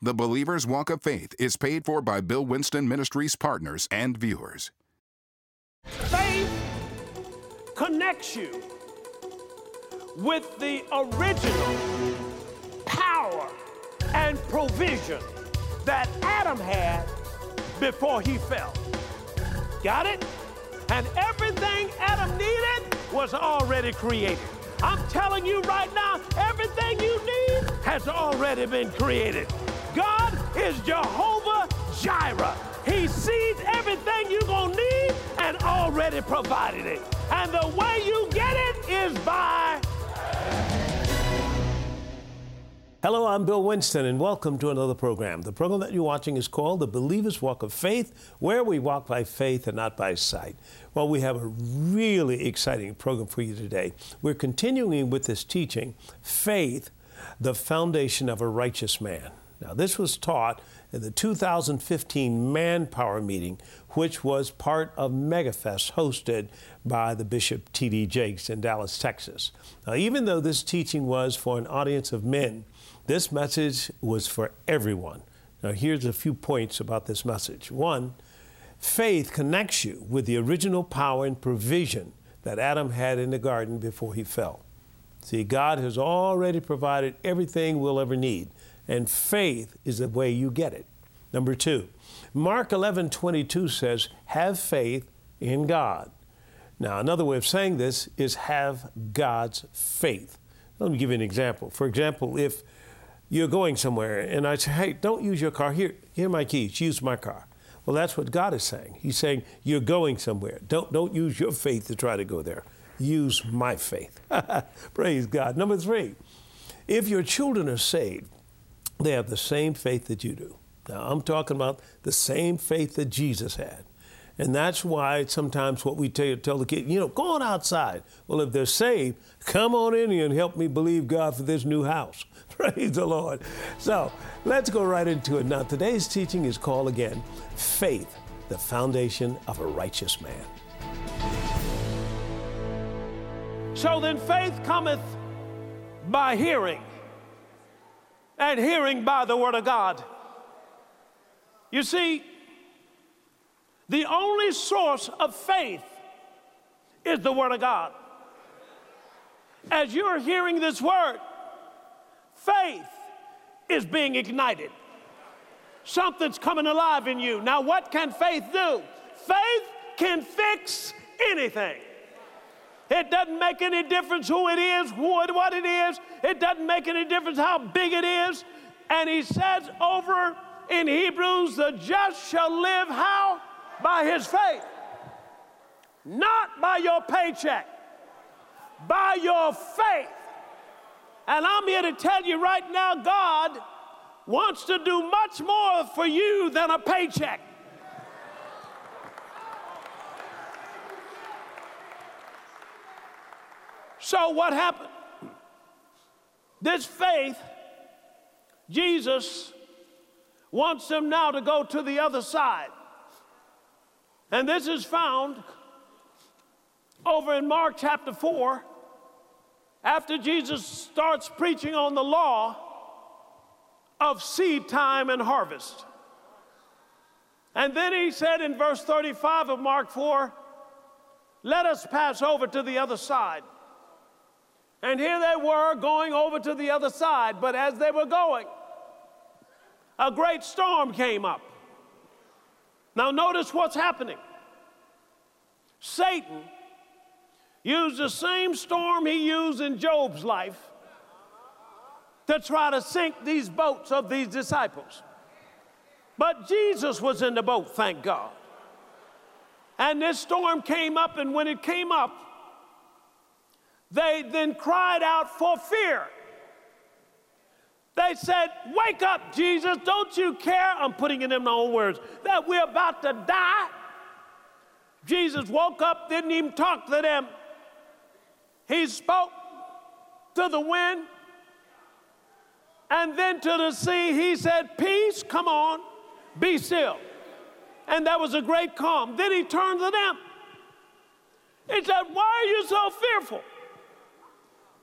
The Believer's Walk of Faith is paid for by Bill Winston Ministries partners and viewers. Faith connects you with the original power and provision that Adam had before he fell. Got it? And everything Adam needed was already created. I'm telling you right now, everything you need has already been created. Is Jehovah Jireh. He sees everything you're going to need and already provided it. And the way you get it is by. Hello, I'm Bill Winston, and welcome to another program. The program that you're watching is called The Believer's Walk of Faith, where we walk by faith and not by sight. Well, we have a really exciting program for you today. We're continuing with this teaching Faith, the foundation of a righteous man. Now, this was taught in the 2015 Manpower meeting, which was part of MegaFest hosted by the Bishop T.D. Jakes in Dallas, Texas. Now, even though this teaching was for an audience of men, this message was for everyone. Now, here's a few points about this message. One, faith connects you with the original power and provision that Adam had in the garden before he fell. See, God has already provided everything we'll ever need and faith is the way you get it. Number two, Mark 11 22 says, Have faith in God. Now, another way of saying this is have God's faith. Let me give you an example. For example, if you're going somewhere and I say, Hey, don't use your car. Here, here are my keys. Use my car. Well, that's what God is saying. He's saying, You're going somewhere. Don't, don't use your faith to try to go there. Use my faith. Praise God. Number three, if your children are saved, they have the same faith that you do. Now, I'm talking about the same faith that Jesus had. And that's why sometimes what we tell, tell the kid, you know, go on outside. Well, if they're saved, come on in here and help me believe God for this new house. Praise the Lord. So let's go right into it. Now, today's teaching is called again Faith, the Foundation of a Righteous Man. So then faith cometh by hearing and hearing by the Word of God. You see, the only source of faith is the Word of God. As you're hearing this Word, faith is being ignited. Something's coming alive in you. Now, what can faith do? Faith can fix anything. It doesn't make any difference who it is, what it is. It doesn't make any difference how big it is. And he says over in Hebrews, the just shall live how? By his faith. Not by your paycheck, by your faith. And I'm here to tell you right now, God wants to do much more for you than a paycheck. So, what happened? This faith, Jesus wants them now to go to the other side. And this is found over in Mark chapter 4, after Jesus starts preaching on the law of seed time and harvest. And then he said in verse 35 of Mark 4, let us pass over to the other side. And here they were going over to the other side. But as they were going, a great storm came up. Now, notice what's happening. Satan used the same storm he used in Job's life to try to sink these boats of these disciples. But Jesus was in the boat, thank God. And this storm came up, and when it came up, they then cried out for fear. They said, Wake up, Jesus, don't you care? I'm putting it in my own words that we're about to die. Jesus woke up, didn't even talk to them. He spoke to the wind and then to the sea. He said, Peace, come on, be still. And that was a great calm. Then he turned to them. He said, Why are you so fearful?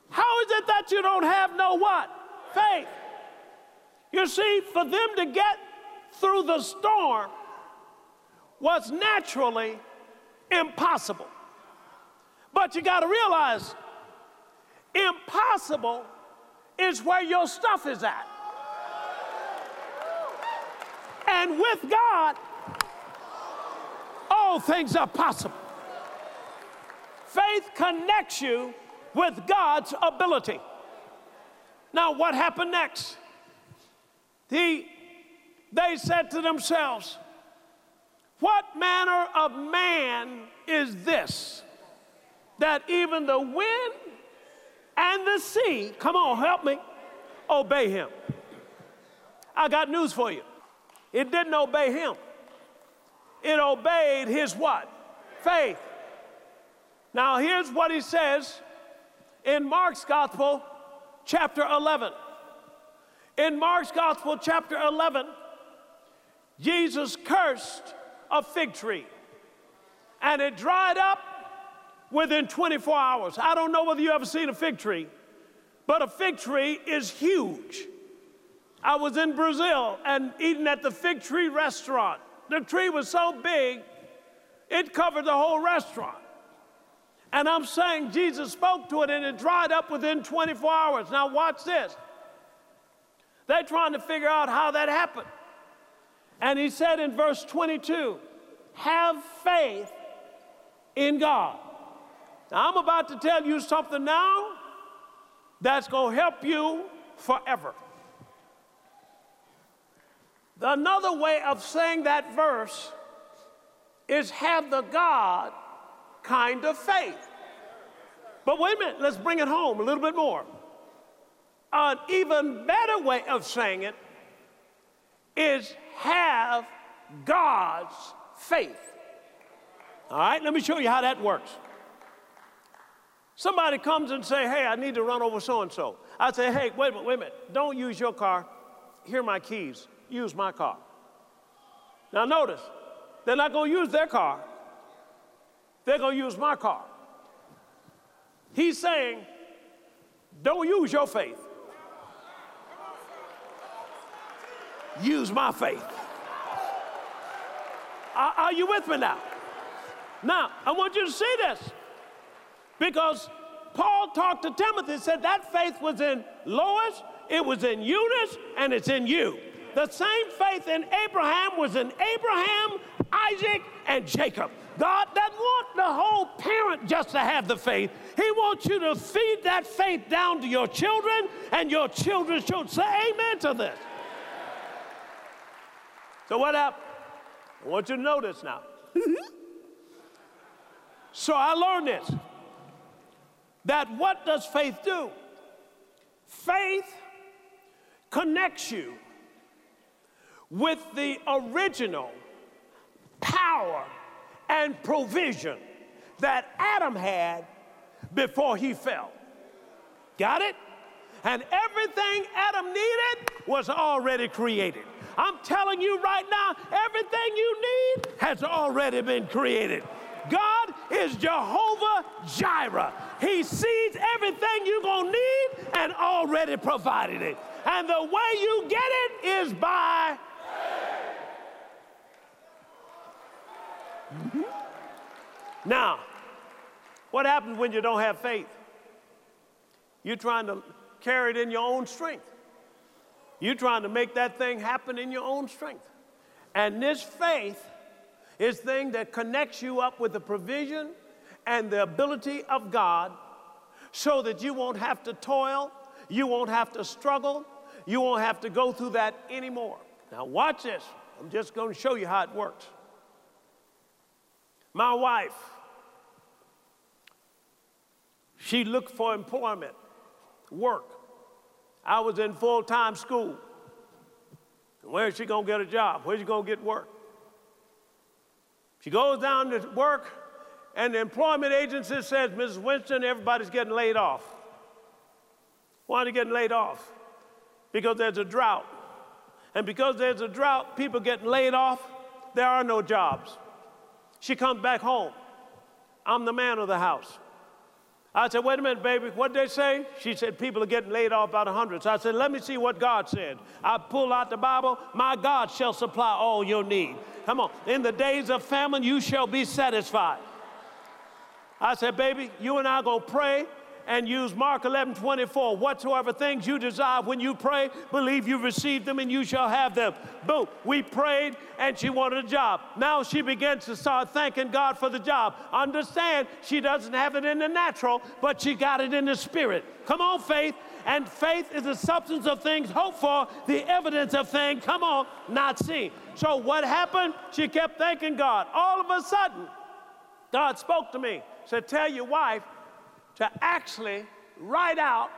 How is it that you don't have no what? Faith. You see, for them to get through the storm was naturally impossible. But you got to realize impossible is where your stuff is at. And with God, all things are possible. Faith connects you with God's ability. Now, what happened next? He, they said to themselves, What manner of man is this that even the wind and the sea, come on, help me, obey him? I got news for you. It didn't obey him. It obeyed his what? Faith. Now, here's what he says in Mark's Gospel, chapter 11. In Mark's Gospel, chapter 11, Jesus cursed a fig tree and it dried up within 24 hours. I don't know whether you ever seen a fig tree, but a fig tree is huge. I was in Brazil and eating at the fig tree restaurant. The tree was so big, it covered the whole restaurant. And I'm saying Jesus spoke to it and it dried up within 24 hours. Now, watch this. They're trying to figure out how that happened. And he said in verse 22 have faith in God. Now, I'm about to tell you something now that's going to help you forever. Another way of saying that verse is have the God kind of faith. But wait a minute, let's bring it home a little bit more. An even better way of saying it is have God's faith. All right, let me show you how that works. Somebody comes and say, "Hey, I need to run over so and so." I say, "Hey, wait a minute, wait a minute. Don't use your car. Here are my keys use my car. Now, notice, they're not going to use their car, they're going to use my car. He's saying, don't use your faith, use my faith. Are, are you with me now? Now, I want you to see this because Paul talked to Timothy and said that faith was in Lois, it was in Eunice, and it's in you. The same faith in Abraham was in Abraham, Isaac, and Jacob. God doesn't want the whole parent just to have the faith. He wants you to feed that faith down to your children and your children's children. Say amen to this. So, what happened? I want you to know this now. so, I learned this that what does faith do? Faith connects you with the original power and provision that Adam had before he fell. Got it? And everything Adam needed was already created. I'm telling you right now, everything you need has already been created. God is Jehovah Jireh. He sees everything you're going to need and already provided it. And the way you get it is by Now, what happens when you don't have faith? You're trying to carry it in your own strength. You're trying to make that thing happen in your own strength. And this faith is thing that connects you up with the provision and the ability of God so that you won't have to toil, you won't have to struggle, you won't have to go through that anymore. Now watch this. I'm just going to show you how it works. My wife, she looked for employment, work. I was in full time school. Where's she gonna get a job? Where's she gonna get work? She goes down to work, and the employment agency says, Mrs. Winston, everybody's getting laid off. Why are they getting laid off? Because there's a drought. And because there's a drought, people getting laid off, there are no jobs. She comes back home. I'm the man of the house. I said, wait a minute, baby, what they say? She said, people are getting laid off about a hundred. So I said, let me see what God said. I pulled out the Bible, my God shall supply all your need. Come on, in the days of famine, you shall be satisfied. I said, baby, you and I going to pray and use Mark 11 24. Whatsoever things you desire when you pray, believe you receive them and you shall have them. Boom. We prayed and she wanted a job. Now she begins to start thanking God for the job. Understand, she doesn't have it in the natural, but she got it in the spirit. Come on, faith. And faith is the substance of things hoped for, the evidence of things, come on, not seen. So what happened? She kept thanking God. All of a sudden, God spoke to me, said, Tell your wife to actually write out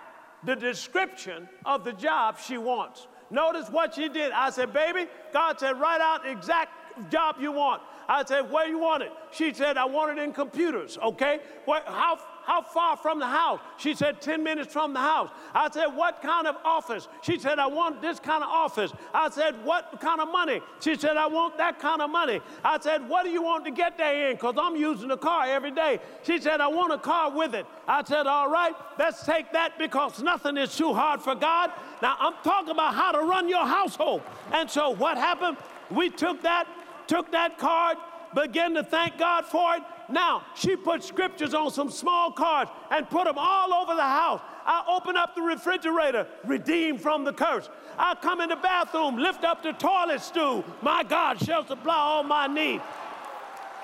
the description of the job she wants. Notice what she did. I said, Baby, God said, write out the exact job you want. I said, Where you want it? She said, I want it in computers, okay? Where, how, how far from the house? She said, 10 minutes from the house. I said, What kind of office? She said, I want this kind of office. I said, What kind of money? She said, I want that kind of money. I said, What do you want to get there in? Because I'm using the car every day. She said, I want a car with it. I said, All right, let's take that because nothing is too hard for God. Now, I'm talking about how to run your household. And so, what happened? We took that, took that card, began to thank God for it, now, she put scriptures on some small cards and put them all over the house. I open up the refrigerator, redeemed from the curse. I come in the bathroom, lift up the toilet stool. My God shall supply all my need.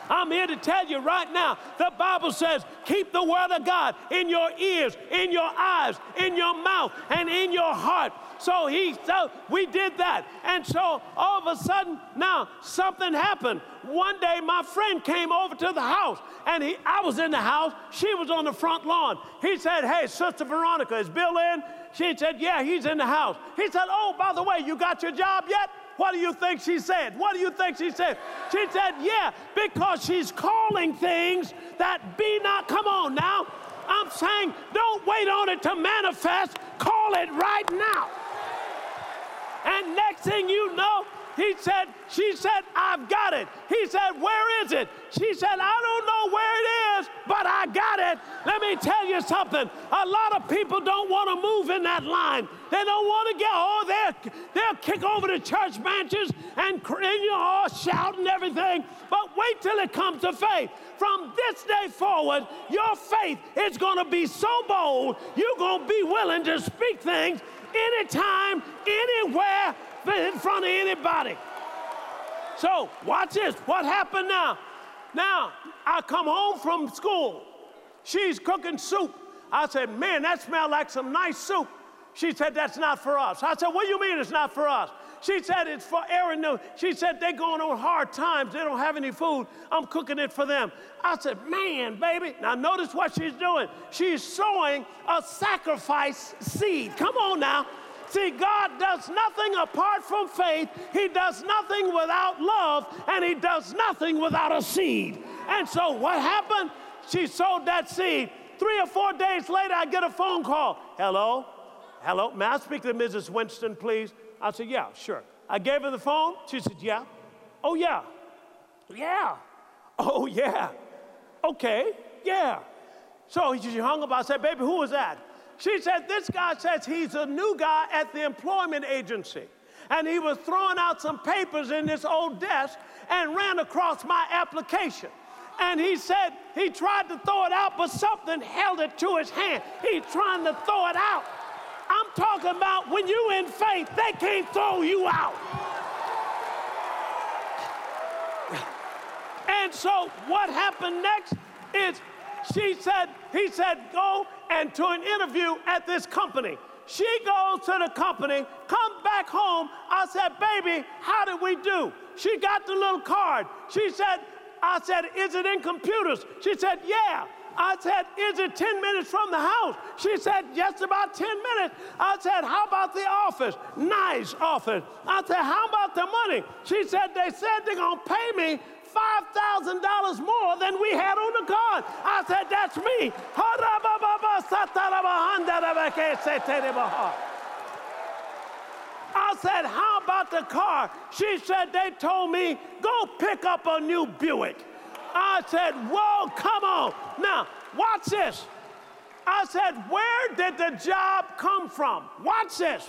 I'm here to tell you right now the Bible says, keep the word of God in your ears, in your eyes, in your mouth, and in your heart. So he so we did that. And so all of a sudden, now something happened. One day my friend came over to the house and he I was in the house, she was on the front lawn. He said, Hey, Sister Veronica, is Bill in? She said, Yeah, he's in the house. He said, Oh, by the way, you got your job yet? What do you think she said? What do you think she said? She said, Yeah, because she's calling things that be not. Come on now. I'm saying, don't wait on it to manifest, call it right now. And next thing you know, he said, she said, I've got it. He said, where is it? She said, I don't know where it is, but I got it. Let me tell you something. A lot of people don't want to move in that line. They don't want to get, oh, they'll, they'll kick over the church benches and, you know, shout and everything. But wait till it comes to faith. From this day forward, your faith is going to be so bold, you're going to be willing to speak things anytime, anywhere, in front of anybody. So, watch this. What happened now? Now, I come home from school. She's cooking soup. I said, Man, that smells like some nice soup. She said, That's not for us. I said, What do you mean it's not for us? She said, It's for Aaron. She said, They're going on hard times. They don't have any food. I'm cooking it for them. I said, Man, baby. Now, notice what she's doing. She's sowing a sacrifice seed. Come on now. See, God does nothing apart from faith. He does nothing without love, and He does nothing without a seed. And so, what happened? She sowed that seed. Three or four days later, I get a phone call. Hello? Hello? May I speak to Mrs. Winston, please? I said, Yeah, sure. I gave her the phone. She said, Yeah. Oh, yeah. Yeah. Oh, yeah. Okay. Yeah. So she hung up. I said, Baby, who was that? She said, This guy says he's a new guy at the employment agency. And he was throwing out some papers in this old desk and ran across my application. And he said he tried to throw it out, but something held it to his hand. He's trying to throw it out. I'm talking about when you in faith, they can't throw you out. And so what happened next is she said, he said, go and to an interview at this company. She goes to the company, come back home. I said, baby, how did we do? She got the little card. She said, I said, is it in computers? She said, yeah. I said, is it 10 minutes from the house? She said, just about 10 minutes. I said, how about the office? Nice office. I said, how about the money? She said, they said they're going to pay me $5,000 more than we had on the card. I said, That's me. I said, How about the car? She said, They told me, Go pick up a new Buick. I said, Whoa, come on. Now, watch this. I said, Where did the job come from? Watch this.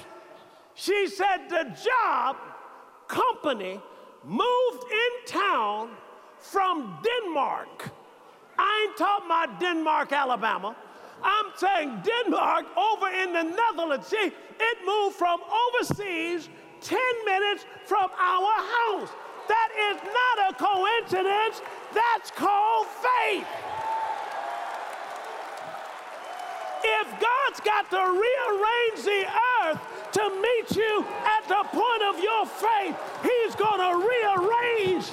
She said, The job company moved in town from Denmark. I ain't talking about Denmark, Alabama. I'm saying Denmark over in the Netherlands. See, it moved from overseas 10 minutes from our house. That is not a coincidence. That's called faith. If God's got to rearrange the earth to meet you the point of your faith, He's going to rearrange.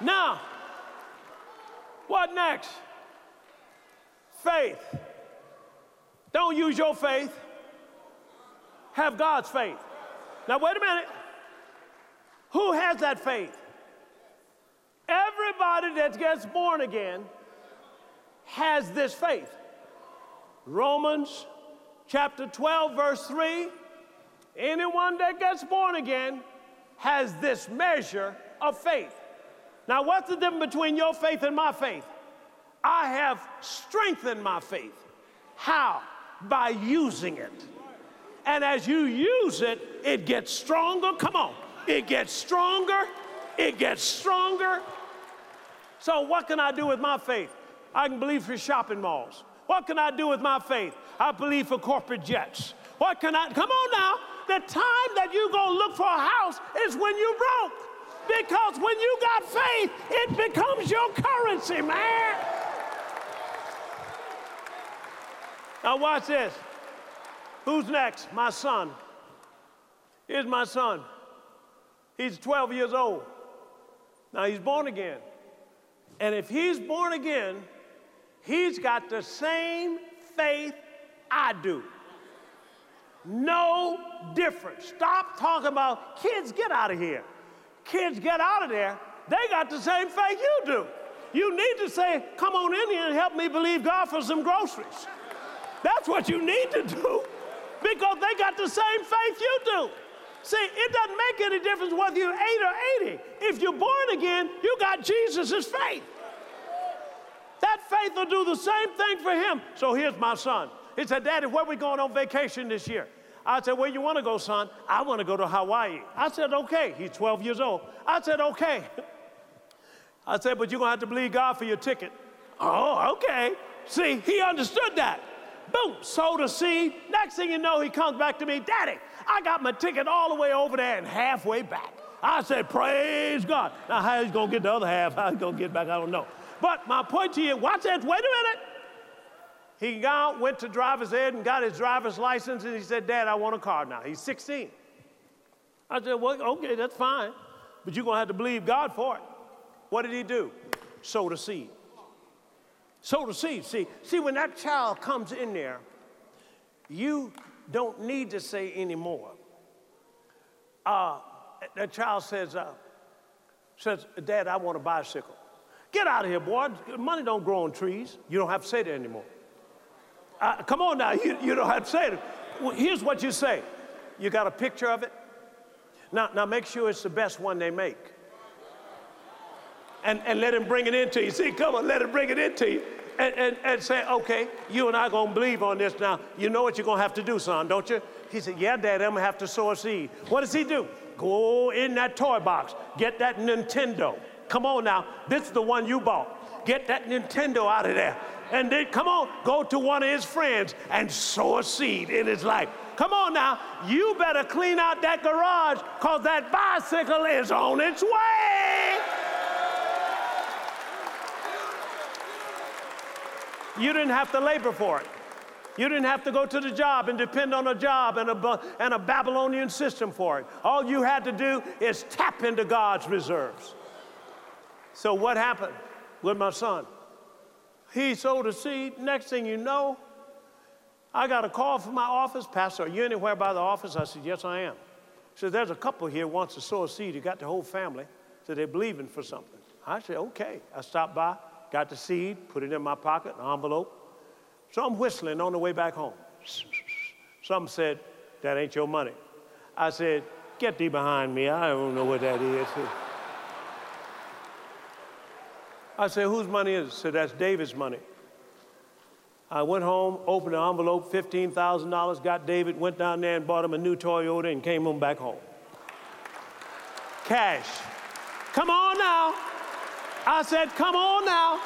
Now, what next? Faith. Don't use your faith. Have God's faith. Now, wait a minute. Who has that faith? Everybody that gets born again has this faith. Romans chapter 12, verse 3 anyone that gets born again has this measure of faith. Now, what's the difference between your faith and my faith? I have strengthened my faith. How? By using it. And as you use it, it gets stronger. Come on. It gets stronger. It gets stronger. So, what can I do with my faith? I can believe for shopping malls. What can I do with my faith? I believe for corporate jets. What can I? Come on now. The time that you go look for a house is when you broke. Because when you got faith, it becomes your currency, man. Now, watch this. Who's next? My son. Here's my son. He's 12 years old. Now, he's born again. And if he's born again, he's got the same faith I do. No difference. Stop talking about kids, get out of here. Kids, get out of there. They got the same faith you do. You need to say, Come on in here and help me believe God for some groceries. That's what you need to do because they got the same faith you do. See, it doesn't make any difference whether you're 8 or 80. If you're born again, you got Jesus' faith. That faith will do the same thing for him. So here's my son. He said, Daddy, where we going on vacation this year? I said, Where you want to go, son? I want to go to Hawaii. I said, Okay. He's 12 years old. I said, Okay. I said, But you're going to have to believe God for your ticket. Oh, okay. See, he understood that. Boom, sowed a seed. Next thing you know, he comes back to me, Daddy, I got my ticket all the way over there and halfway back. I said, Praise God. Now, how he's going to get the other half, how he's going to get back, I don't know. But my point to you, watch that, wait a minute. He got went to driver's ed and got his driver's license, and he said, Dad, I want a car now. He's 16. I said, Well, okay, that's fine, but you're going to have to believe God for it. What did he do? Sow the seed. Sow the seed. See, see, when that child comes in there, you don't need to say anymore. Uh, that child says, uh, says, Dad, I want a bicycle. Get out of here, boy. Money don't grow on trees. You don't have to say that anymore. Uh, come on now, you, you don't have to say it. Well, here's what you say. You got a picture of it? Now, now make sure it's the best one they make. And, and let him bring it into you. See, come on, let him bring it into you. And, and, and say, okay, you and I gonna believe on this now. You know what you're gonna have to do, son, don't you? He said, yeah, Dad, I'm gonna have to sow a seed. What does he do? Go in that toy box, get that Nintendo. Come on now, this is the one you bought. Get that Nintendo out of there. And then, come on, go to one of his friends and sow a seed in his life. Come on now, you better clean out that garage because that bicycle is on its way. You didn't have to labor for it. You didn't have to go to the job and depend on a job and a, and a Babylonian system for it. All you had to do is tap into God's reserves. So, what happened with my son? He sowed a seed. Next thing you know, I got a call from my office. Pastor, are you anywhere by the office? I said, Yes, I am. He said, There's a couple here wants to sow a seed. You got the whole family. So they're believing for something. I said, Okay. I stopped by, got the seed, put it in my pocket, an envelope. So I'm whistling on the way back home. Some said, That ain't your money. I said, Get thee behind me. I don't know what that is. I said, whose money is it? Said, that's David's money. I went home, opened an envelope, $15,000, got David, went down there and bought him a new Toyota and came home back home. Cash. Come on now. I said, come on now.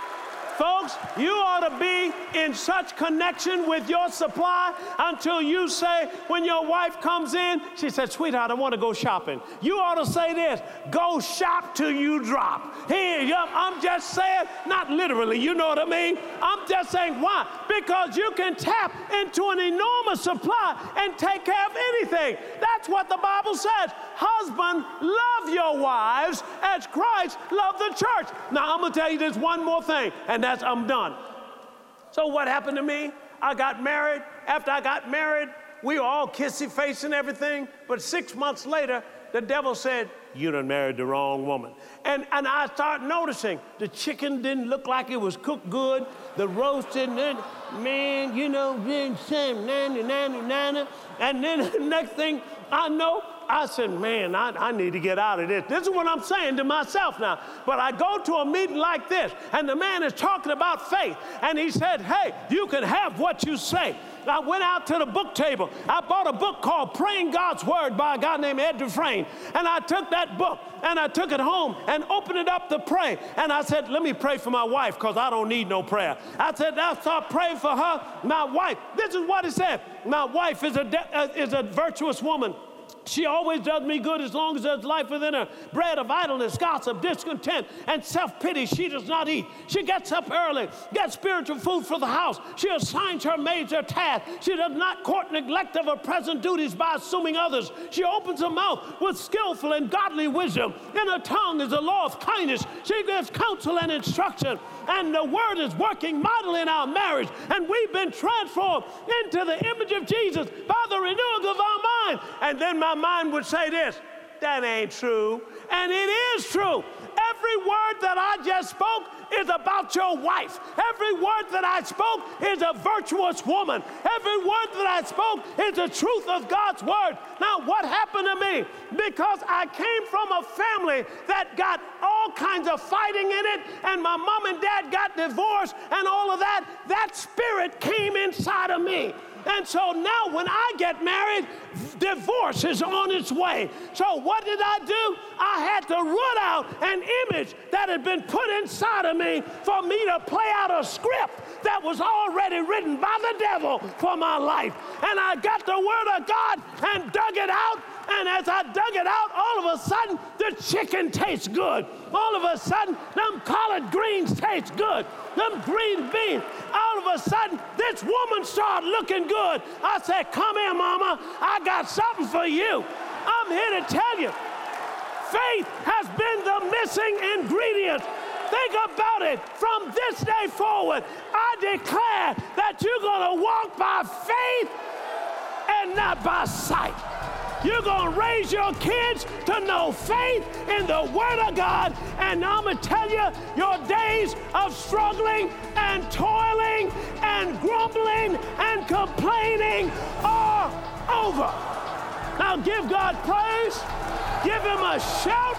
Folks, you ought to be in such connection with your supply until you say, when your wife comes in, she said, Sweetheart, I want to go shopping. You ought to say this go shop till you drop. Here, I'm just saying, not literally, you know what I mean? I'm just saying, why? Because you can tap into an enormous supply and take care of anything. That's what the Bible says. Husband, love your wives as Christ loved the church. Now, I'm going to tell you this one more thing, and I'm done. So, what happened to me? I got married. After I got married, we were all kissy face and everything. But six months later, the devil said, You done married the wrong woman. And, and I started noticing the chicken didn't look like it was cooked good, the roast didn't, eh, man, you know, then same, nanny, nanny, nanny. And then the next thing I know, I said, man, I, I need to get out of this. This is what I'm saying to myself now. But I go to a meeting like this, and the man is talking about faith, and he said, hey, you can have what you say. I went out to the book table. I bought a book called Praying God's Word by a guy named Ed Dufresne. And I took that book and I took it home and opened it up to pray. And I said, Let me pray for my wife because I don't need no prayer. I said, I'll start praying for her, my wife. This is what it said. My wife is a, de- uh, is a virtuous woman. She always does me good as long as there's life within her. Bread of idleness, gossip, discontent, and self pity she does not eat. She gets up early, gets spiritual food for the house. She assigns her maids their task. She does not court neglect of her present duties by assuming others. She opens her mouth with skillful and godly wisdom. In her tongue is the law of kindness. She gives counsel and instruction and the word is working mightily in our marriage, and we've been transformed into the image of Jesus by the renewing of our mind. And then my mind would say this that ain't true. And it is true. Every word that I just spoke is about your wife. Every word that I spoke is a virtuous woman. Every word that I spoke is the truth of God's word. Now, what happened to me? Because I came from a family that got all kinds of fighting in it, and my mom and dad got divorced, and all of that, that spirit came inside of me. And so now when I get married, divorce is on its way. So what did I do? I had to root out an image that had been put inside of me for me to play out a script that was already written by the devil for my life. And I got the word of God and dug it out and as I dug it out, all of a sudden, the chicken tastes good. All of a sudden, them collard greens taste good. Them green beans. All of a sudden, this woman started looking good. I said, Come here, mama. I got something for you. I'm here to tell you faith has been the missing ingredient. Think about it. From this day forward, I declare that you're going to walk by faith and not by sight. You're going to raise your kids to know faith in the Word of God. And I'm going to tell you, your days of struggling and toiling and grumbling and complaining are over. Now give God praise, give Him a shout.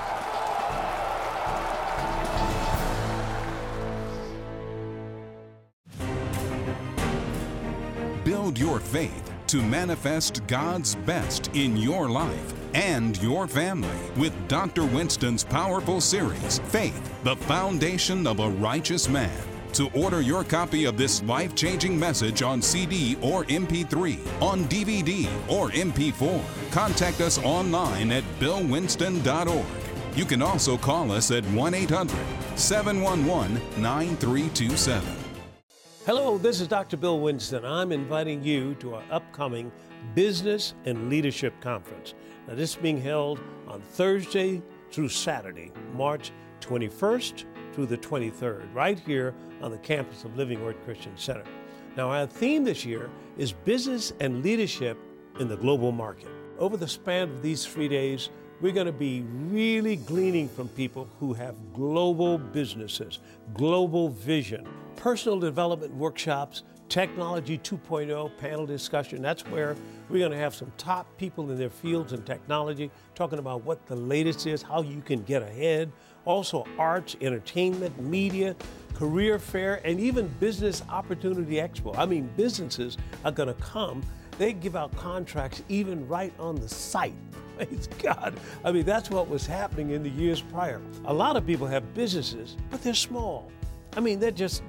Build your faith to manifest God's best in your life and your family with Dr. Winston's powerful series, Faith, the Foundation of a Righteous Man. To order your copy of this life changing message on CD or MP3, on DVD or MP4, contact us online at billwinston.org. You can also call us at 1 800 711 9327. Hello, this is Dr. Bill Winston. I'm inviting you to our upcoming Business and Leadership Conference. Now, this is being held on Thursday through Saturday, March 21st through the 23rd, right here on the campus of Living Word Christian Center. Now, our theme this year is Business and Leadership in the Global Market. Over the span of these three days, we're going to be really gleaning from people who have global businesses, global vision, personal development workshops, Technology 2.0 panel discussion. That's where we're going to have some top people in their fields and technology talking about what the latest is, how you can get ahead. Also, arts, entertainment, media, career fair, and even business opportunity expo. I mean, businesses are going to come. They give out contracts even right on the site. Praise God. I mean, that's what was happening in the years prior. A lot of people have businesses, but they're small. I mean, they're just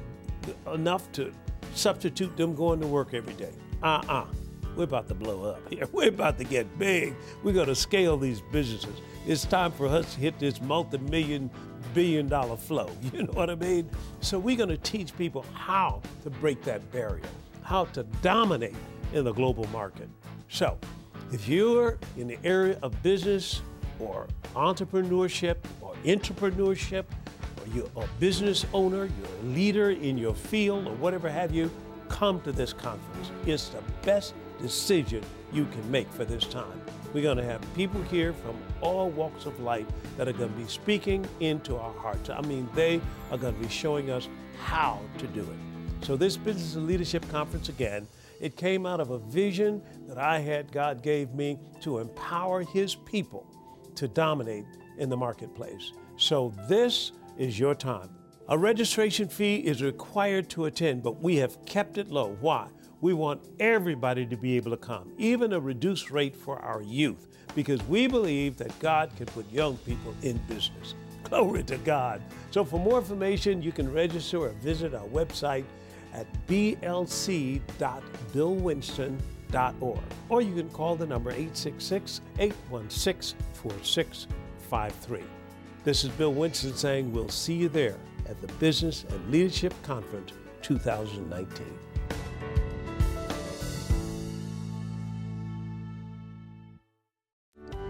enough to substitute them going to work every day. Uh uh-uh. uh. we are about to blow up here. We're about to get big. We're going to scale these businesses. It's time for us to hit this multi million, billion dollar flow. You know what I mean? So we're going to teach people how to break that barrier, how to dominate in the global market. So if you're in the area of business or entrepreneurship or entrepreneurship, you're a business owner, you're a leader in your field, or whatever have you, come to this conference. It's the best decision you can make for this time. We're going to have people here from all walks of life that are going to be speaking into our hearts. I mean, they are going to be showing us how to do it. So, this Business and Leadership Conference, again, it came out of a vision that I had, God gave me to empower His people to dominate in the marketplace. So, this is your time. A registration fee is required to attend, but we have kept it low. Why? We want everybody to be able to come, even a reduced rate for our youth, because we believe that God can put young people in business. Glory to God. So, for more information, you can register or visit our website at blc.billwinston.org, or you can call the number 866 816 4653. This is Bill Winston saying we'll see you there at the Business and Leadership Conference 2019.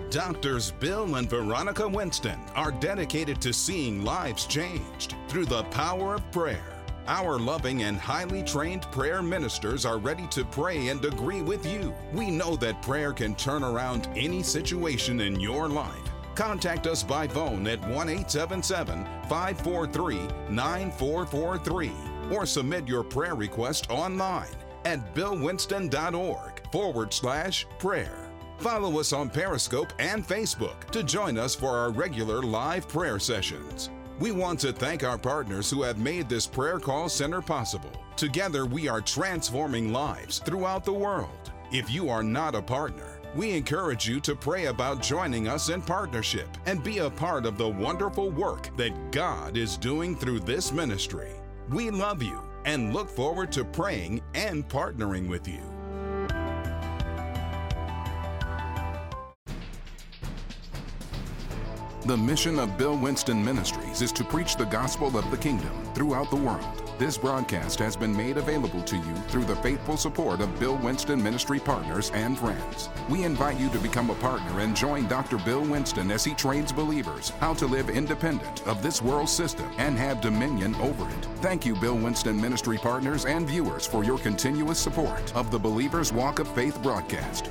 Doctors Bill and Veronica Winston are dedicated to seeing lives changed through the power of prayer. Our loving and highly trained prayer ministers are ready to pray and agree with you. We know that prayer can turn around any situation in your life. Contact us by phone at 1 877 543 9443 or submit your prayer request online at billwinston.org forward slash prayer. Follow us on Periscope and Facebook to join us for our regular live prayer sessions. We want to thank our partners who have made this prayer call center possible. Together, we are transforming lives throughout the world. If you are not a partner, we encourage you to pray about joining us in partnership and be a part of the wonderful work that God is doing through this ministry. We love you and look forward to praying and partnering with you. The mission of Bill Winston Ministries is to preach the gospel of the kingdom throughout the world. This broadcast has been made available to you through the faithful support of Bill Winston Ministry partners and friends. We invite you to become a partner and join Dr. Bill Winston as he trains believers how to live independent of this world system and have dominion over it. Thank you, Bill Winston Ministry partners and viewers, for your continuous support of the Believer's Walk of Faith broadcast.